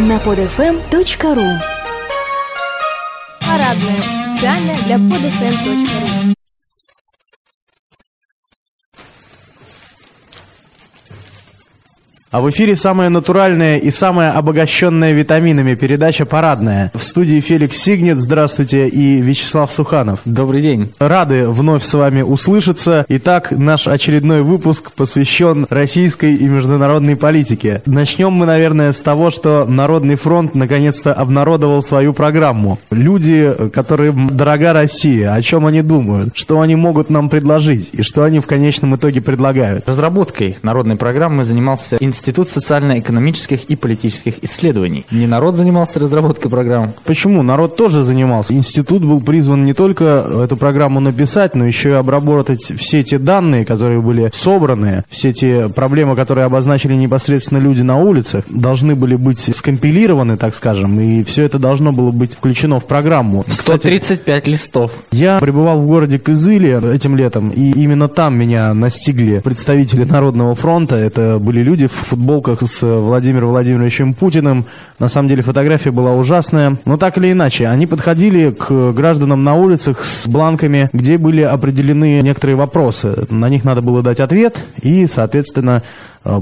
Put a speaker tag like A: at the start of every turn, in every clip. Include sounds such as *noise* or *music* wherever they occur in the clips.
A: на podfm.ru
B: Парадная специально для podfm.ru
C: А в эфире самая натуральная и самая обогащенная витаминами передача «Парадная». В студии Феликс Сигнет, здравствуйте, и Вячеслав Суханов.
D: Добрый день.
C: Рады вновь с вами услышаться. Итак, наш очередной выпуск посвящен российской и международной политике. Начнем мы, наверное, с того, что Народный фронт наконец-то обнародовал свою программу. Люди, которым дорога Россия, о чем они думают, что они могут нам предложить и что они в конечном итоге предлагают.
D: Разработкой народной программы занимался Институт социально-экономических и политических исследований. Не народ занимался разработкой программ.
C: Почему? Народ тоже занимался. Институт был призван не только эту программу написать, но еще и обработать все те данные, которые были собраны, все те проблемы, которые обозначили непосредственно люди на улицах, должны были быть скомпилированы, так скажем, и все это должно было быть включено в программу.
D: 135 листов.
C: Я пребывал в городе Кызыле этим летом, и именно там меня настигли представители Народного фронта. Это были люди в футболках с Владимиром Владимировичем Путиным. На самом деле фотография была ужасная. Но так или иначе, они подходили к гражданам на улицах с бланками, где были определены некоторые вопросы. На них надо было дать ответ, и, соответственно,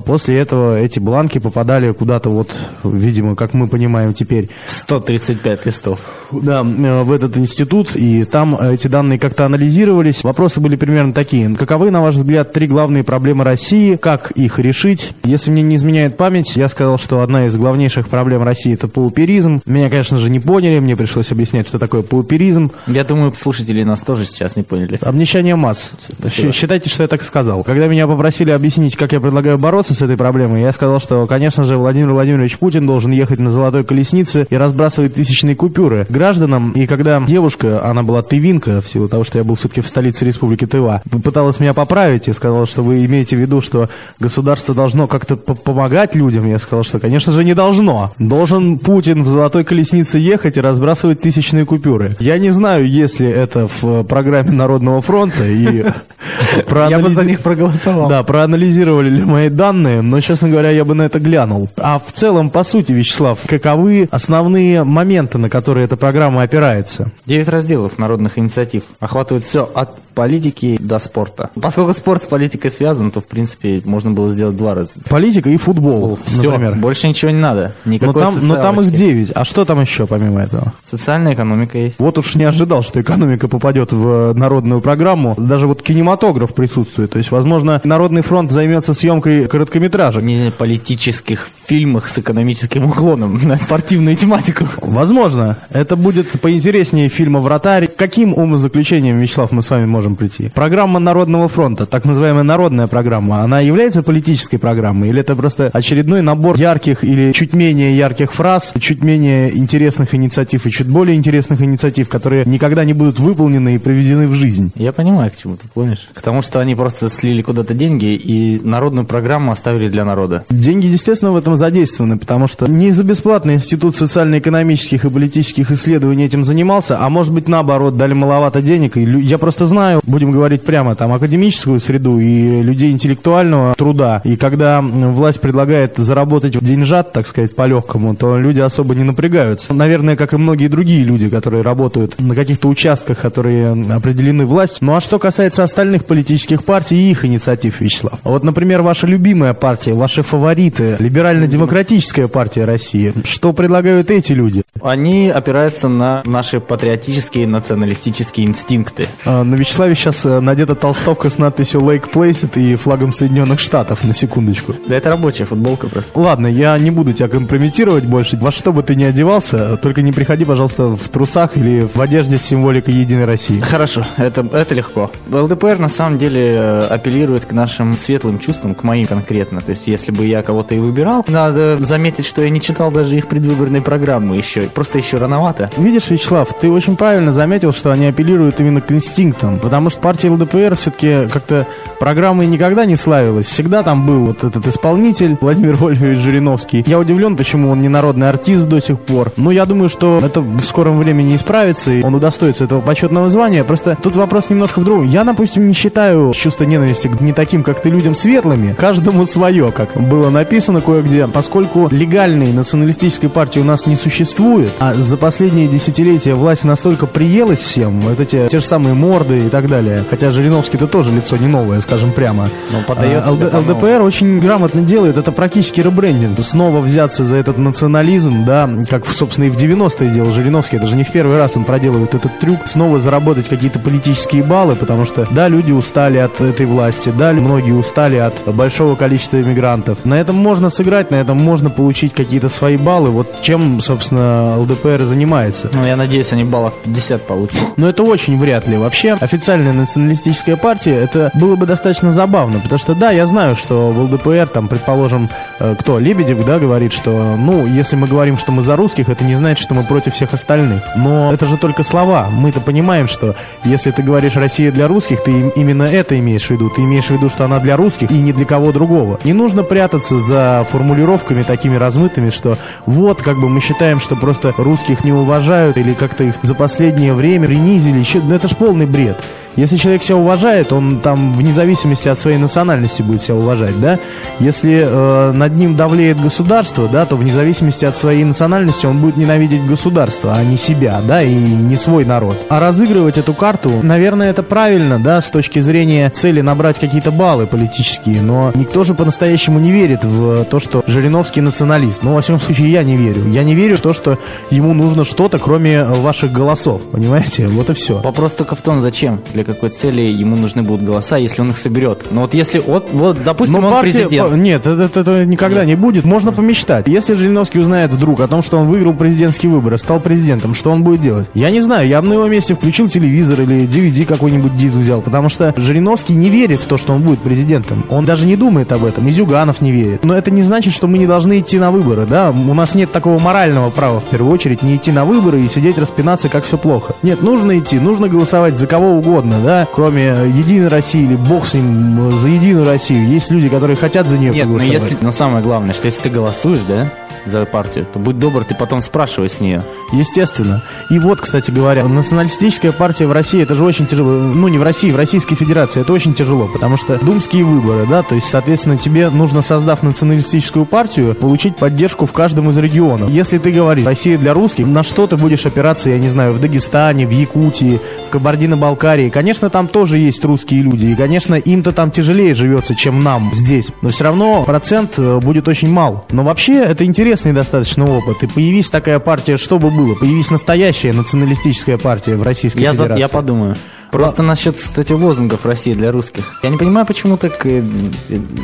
C: После этого эти бланки попадали куда-то вот, видимо, как мы понимаем теперь.
D: 135 листов.
C: Да, в этот институт, и там эти данные как-то анализировались. Вопросы были примерно такие. Каковы, на ваш взгляд, три главные проблемы России? Как их решить? Если мне не изменяет память, я сказал, что одна из главнейших проблем России – это пауперизм. Меня, конечно же, не поняли, мне пришлось объяснять, что такое пауперизм.
D: Я думаю, слушатели нас тоже сейчас не поняли.
C: Обнищание масс. Спасибо. Считайте, что я так сказал. Когда меня попросили объяснить, как я предлагаю бороться с этой проблемой, я сказал, что, конечно же, Владимир Владимирович Путин должен ехать на золотой колеснице и разбрасывать тысячные купюры гражданам. И когда девушка, она была тывинка, в силу того, что я был все-таки в столице Республики Тыва, пыталась меня поправить и сказала, что вы имеете в виду, что государство должно как-то помогать людям, я сказал, что, конечно же, не должно. Должен Путин в золотой колеснице ехать и разбрасывать тысячные купюры. Я не знаю, если это в программе Народного фронта и *laughs*
D: Я бы за них проголосовал.
C: Да, проанализировали ли мои данные, но, честно говоря, я бы на это глянул. А в целом, по сути, Вячеслав, каковы основные моменты, на которые эта программа опирается?
D: Девять разделов народных инициатив охватывают все от политики до спорта. Поскольку спорт с политикой связан, то, в принципе, можно было сделать два раза.
C: Политика и футбол,
D: Все,
C: например.
D: больше ничего не надо. Никакой
C: Но там, но там их. 9. А что там еще помимо этого?
D: Социальная экономика есть.
C: Вот уж не ожидал, что экономика попадет в народную программу. Даже вот кинематограф присутствует. То есть, возможно, Народный фронт займется съемкой короткометражек.
D: Не политических фильмах с экономическим уклоном на спортивную тематику.
C: Возможно. Это будет поинтереснее фильма «Вратарь». Каким умозаключением, Вячеслав, мы с вами можем прийти? Программа Народного фронта, так называемая народная программа, она является политической программой? Или это просто очередной набор ярких или чуть менее ярких фраз, чуть менее интересных инициатив и чуть более интересных инициатив, которые никогда не будут выполнены и приведены в жизнь?
D: Я понимаю, к чему ты клонишь. К тому, что они просто слили куда-то деньги и народную программу оставили для народа.
C: Деньги, естественно, в этом задействованы, потому что не за бесплатно Институт социально-экономических и политических исследований этим занимался, а может быть наоборот, дали маловато денег. И я просто знаю, будем говорить прямо, там академическую среду и людей интеллектуального труда. И когда власть предлагает заработать деньжат, так сказать, по-легкому, то люди особо не напрягаются. Наверное, как и многие другие люди, которые работают на каких-то участках, которые определены властью. Ну а что касается остальных политических партий и их инициатив, Вячеслав. Вот, например, ваша любимая партия, ваши фавориты, либерально-демократическая партия России. Что предлагают эти люди?
D: Они опираются на наши патриотические националистические инстинкты.
C: А, На Вячеславе сейчас э, надета толстовка с надписью Lake Placid и флагом Соединенных Штатов, на секундочку.
D: Да это рабочая футболка просто.
C: Ладно, я не буду тебя компрометировать больше. Во что бы ты ни одевался, только не приходи, пожалуйста, в трусах или в одежде с символикой Единой России.
D: Хорошо, это, это легко. ЛДПР на самом деле э, апеллирует к нашим светлым чувствам, к моим конкретно. То есть, если бы я кого-то и выбирал, надо заметить, что я не читал даже их предвыборной программы еще. Просто еще рановато.
C: Видишь, Вячеслав, ты очень правильно заметил, что они апеллируют именно к инстинктам, потому что партия ЛДПР все-таки как-то программой никогда не славилась. Всегда там был вот этот исполнитель Владимир Вольфович Жириновский. Я удивлен, почему он не народный артист до сих пор. Но я думаю, что это в скором времени исправится, и он удостоится этого почетного звания. Просто тут вопрос немножко в другом. Я, допустим, не считаю чувство ненависти не таким, как ты, людям светлыми. Каждому свое, как было написано кое-где. поскольку легальной националистической партии у нас не существует, а за последние десятилетия власть настолько приелась всем, вот эти те же самые морды и так далее, хотя Жириновский-то тоже лицо не новое, скажем прямо.
E: Но подает
C: А,
E: себя
C: ЛД-. ЛДПР очень грамотно делает, это практически ребрендинг. Снова взяться за этот национализм, да, как, собственно, и в 90-е делал Жириновский, это же не в первый раз он проделывает этот трюк, снова заработать какие-то политические баллы, потому что, да, люди устали от этой власти, да, многие устали от большого количества иммигрантов. На этом можно сыграть, на этом можно получить какие-то свои баллы, вот чем, собственно, ЛДПР занимается.
E: Ну, я надеюсь, они баллов 50 получат.
C: Но это очень вряд ли. Вообще, официальная националистическая партия, это было бы достаточно забавно. Потому что, да, я знаю, что в ЛДПР, там, предположим, э, кто, Лебедев, да, говорит, что, ну, если мы говорим, что мы за русских, это не значит, что мы против всех остальных. Но это же только слова. Мы-то понимаем, что если ты говоришь «Россия для русских», ты им- именно это имеешь в виду. Ты имеешь в виду, что она для русских и ни для кого другого. Не нужно прятаться за формулировками такими размытыми, что вот, как бы мы считаем, что просто русских не уважают или как-то их за последнее время принизили. Еще, ну это ж полный бред. Если человек себя уважает, он там вне зависимости от своей национальности будет себя уважать, да? Если э, над ним давлеет государство, да, то вне зависимости от своей национальности он будет ненавидеть государство, а не себя, да, и не свой народ. А разыгрывать эту карту, наверное, это правильно, да, с точки зрения цели набрать какие-то баллы политические, но никто же по-настоящему не верит в то, что Жириновский националист. Ну, во всяком случае, я не верю. Я не верю в то, что ему нужно что-то, кроме ваших голосов, понимаете? Вот и все.
E: Вопрос только в том, зачем, для какой цели ему нужны будут голоса, если он их соберет. Ну вот если, вот, вот допустим,
C: Но
E: он
C: партия-
E: президент.
C: Нет, это, это- это никогда не будет. Можно помечтать. Если Жириновский узнает вдруг о том, что он выиграл президентские выборы, стал президентом, что он будет делать? Я не знаю. Я бы на его месте включил телевизор или DVD какой-нибудь диск взял, потому что Жириновский не верит в то, что он будет президентом. Он даже не думает об этом. И Зюганов не верит. Но это не значит, что мы не должны идти на выборы, да? У нас нет такого морального права, в первую очередь, не идти на выборы и сидеть распинаться, как все плохо. Нет, нужно идти, нужно голосовать за кого угодно, да? Кроме Единой России или бог с ним, э, за Единую Россию. Есть люди, которые хотят за нее
E: Нет, но
C: проголосовать.
E: если, но самое главное, что если ты голосуешь, да, за партию, то будь добр, ты потом спрашивай с нее.
C: Естественно. И вот, кстати говоря, националистическая партия в России, это же очень тяжело. Ну, не в России, в Российской Федерации это очень тяжело, потому что думские выборы, да, то есть, соответственно, тебе нужно, создав националистическую партию, получить поддержку в каждом из регионов. Если ты говоришь «Россия для русских», на что ты будешь опираться, я не знаю, в Дагестане, в Якутии, в Кабардино-Балкарии? Конечно, там тоже есть русские люди, и, конечно, им-то там тяжелее живется, чем нам здесь. Но все равно процент э, будет очень мал. Но вообще, это интересный достаточно опыт. И появись такая партия, что бы было? Появись настоящая националистическая партия в Российской
E: Я, за-
C: Федерации.
E: я подумаю. Просто насчет, кстати, лозунгов России для русских. Я не понимаю, почему так э,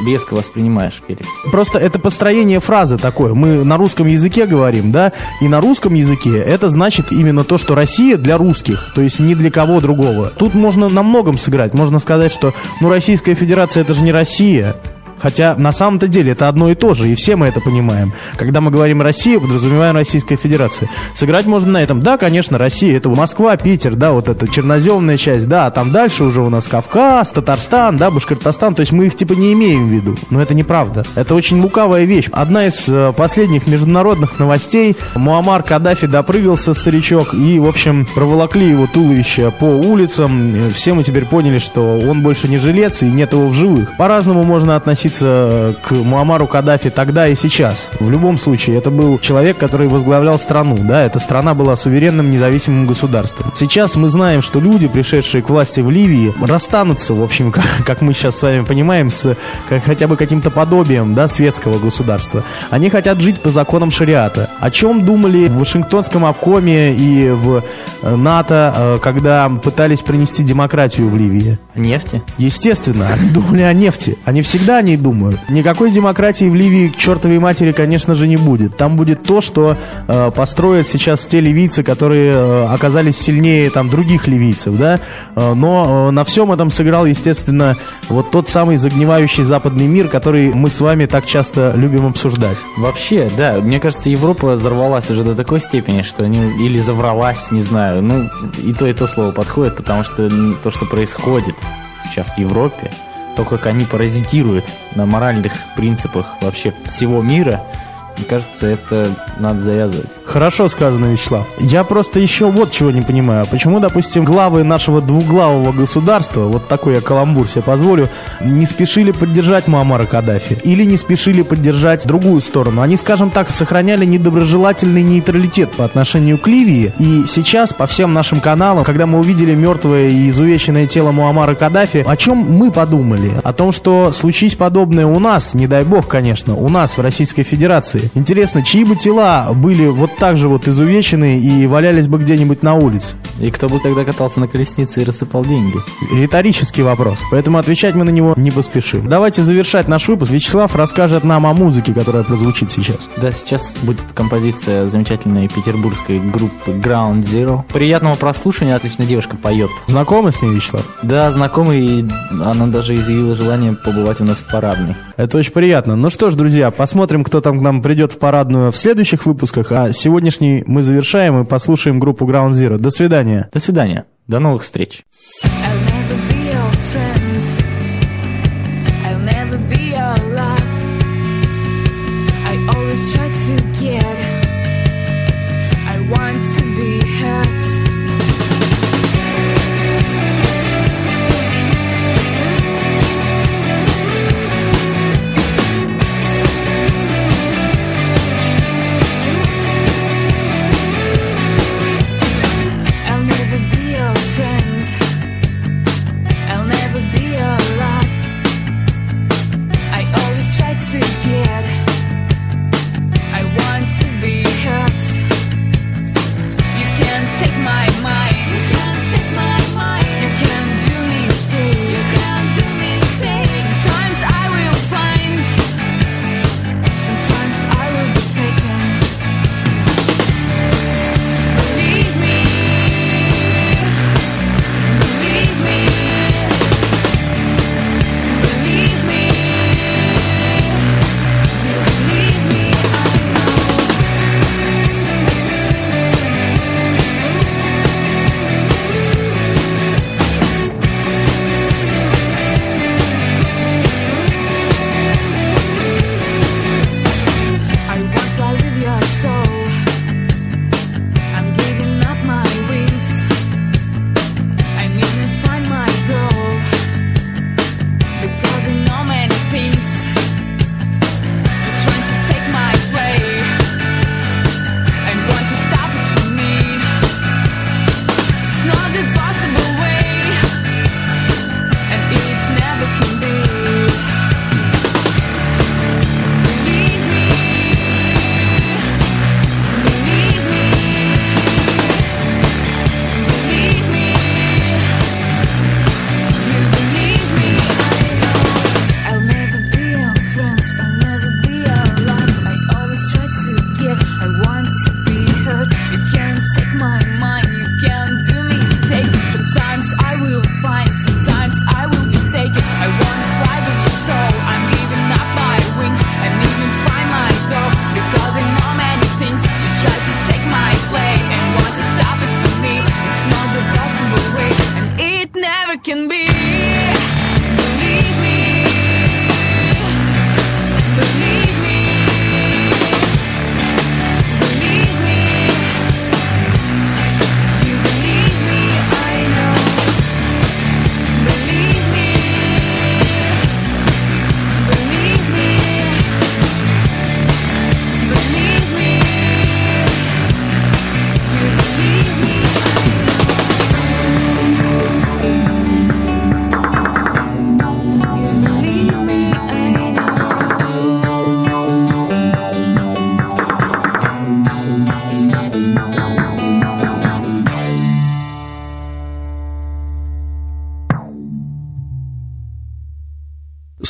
E: резко воспринимаешь, Феликс.
C: Просто это построение фразы такое. Мы на русском языке говорим, да, и на русском языке это значит именно то, что Россия для русских, то есть не для кого другого. Тут можно на многом сыграть. Можно сказать, что, ну, Российская Федерация это же не Россия. Хотя на самом-то деле это одно и то же, и все мы это понимаем. Когда мы говорим Россия, подразумеваем Российская Федерация. Сыграть можно на этом. Да, конечно, Россия, это Москва, Питер, да, вот эта черноземная часть, да, а там дальше уже у нас Кавказ, Татарстан, да, Башкортостан, то есть мы их типа не имеем в виду. Но это неправда. Это очень лукавая вещь. Одна из э, последних международных новостей, Муаммар Каддафи допрыгался, старичок, и, в общем, проволокли его туловище по улицам. Э, Все мы теперь поняли, что он больше не жилец и нет его в живых. По-разному можно относиться э, к Муаммару Каддафи тогда и сейчас. В любом случае, это был человек, который возглавлял страну, да, эта страна была суверенным независимым государством. Сейчас мы знаем, что люди, пришедшие к власти в Ливии, расстанутся, в общем, *laughs* как, как мы сейчас с вами понимаем, с как, хотя бы каким-то подобием, да, светского государства. Они хотят жить по законам шариата. О чем думали в Вашингтонском обкоме и в э, НАТО, э, когда пытались принести демократию в Ливии?
E: Нефти?
C: Естественно, они думали о нефти. Они всегда о ней думают. Никакой демократии в Ливии к чертовой матери, конечно же, не будет. Там будет то, что э, построят сейчас те ливийцы, которые э, оказались сильнее там других ливийцев, да. Э, но э, на всем этом сыграл, естественно, вот тот самый загнивающий западный мир, который мы с вами так часто любим обсуждать.
E: Вообще, да, мне кажется, Европа взорвалась уже до такой степени, что они или завралась, не знаю. Ну, и то, и то слово подходит, потому что то, что происходит сейчас в Европе, то, как они паразитируют на моральных принципах вообще всего мира, мне кажется, это надо завязывать.
C: Хорошо сказано, Вячеслав. Я просто еще вот чего не понимаю. Почему, допустим, главы нашего двуглавого государства, вот такой я каламбур себе позволю, не спешили поддержать Муаммара Каддафи? Или не спешили поддержать другую сторону? Они, скажем так, сохраняли недоброжелательный нейтралитет по отношению к Ливии. И сейчас по всем нашим каналам, когда мы увидели мертвое и изувеченное тело Муаммара Каддафи, о чем мы подумали? О том, что случись подобное у нас, не дай бог, конечно, у нас в Российской Федерации. Интересно, чьи бы тела были вот так же вот изувечены и валялись бы где-нибудь на улице?
E: И кто бы тогда катался на колеснице и рассыпал деньги?
C: Риторический вопрос, поэтому отвечать мы на него не поспешим. Давайте завершать наш выпуск. Вячеслав расскажет нам о музыке, которая прозвучит сейчас.
E: Да, сейчас будет композиция замечательной петербургской группы Ground Zero. Приятного прослушивания, отличная девушка поет.
C: Знакомы с ней, Вячеслав?
E: Да, знакомый, и она даже изъявила желание побывать у нас в парадной.
C: Это очень приятно. Ну что ж, друзья, посмотрим, кто там к нам придет в парадную в следующих выпусках. А сегодняшний мы завершаем и послушаем группу Ground Zero. До свидания.
E: До свидания. До новых встреч.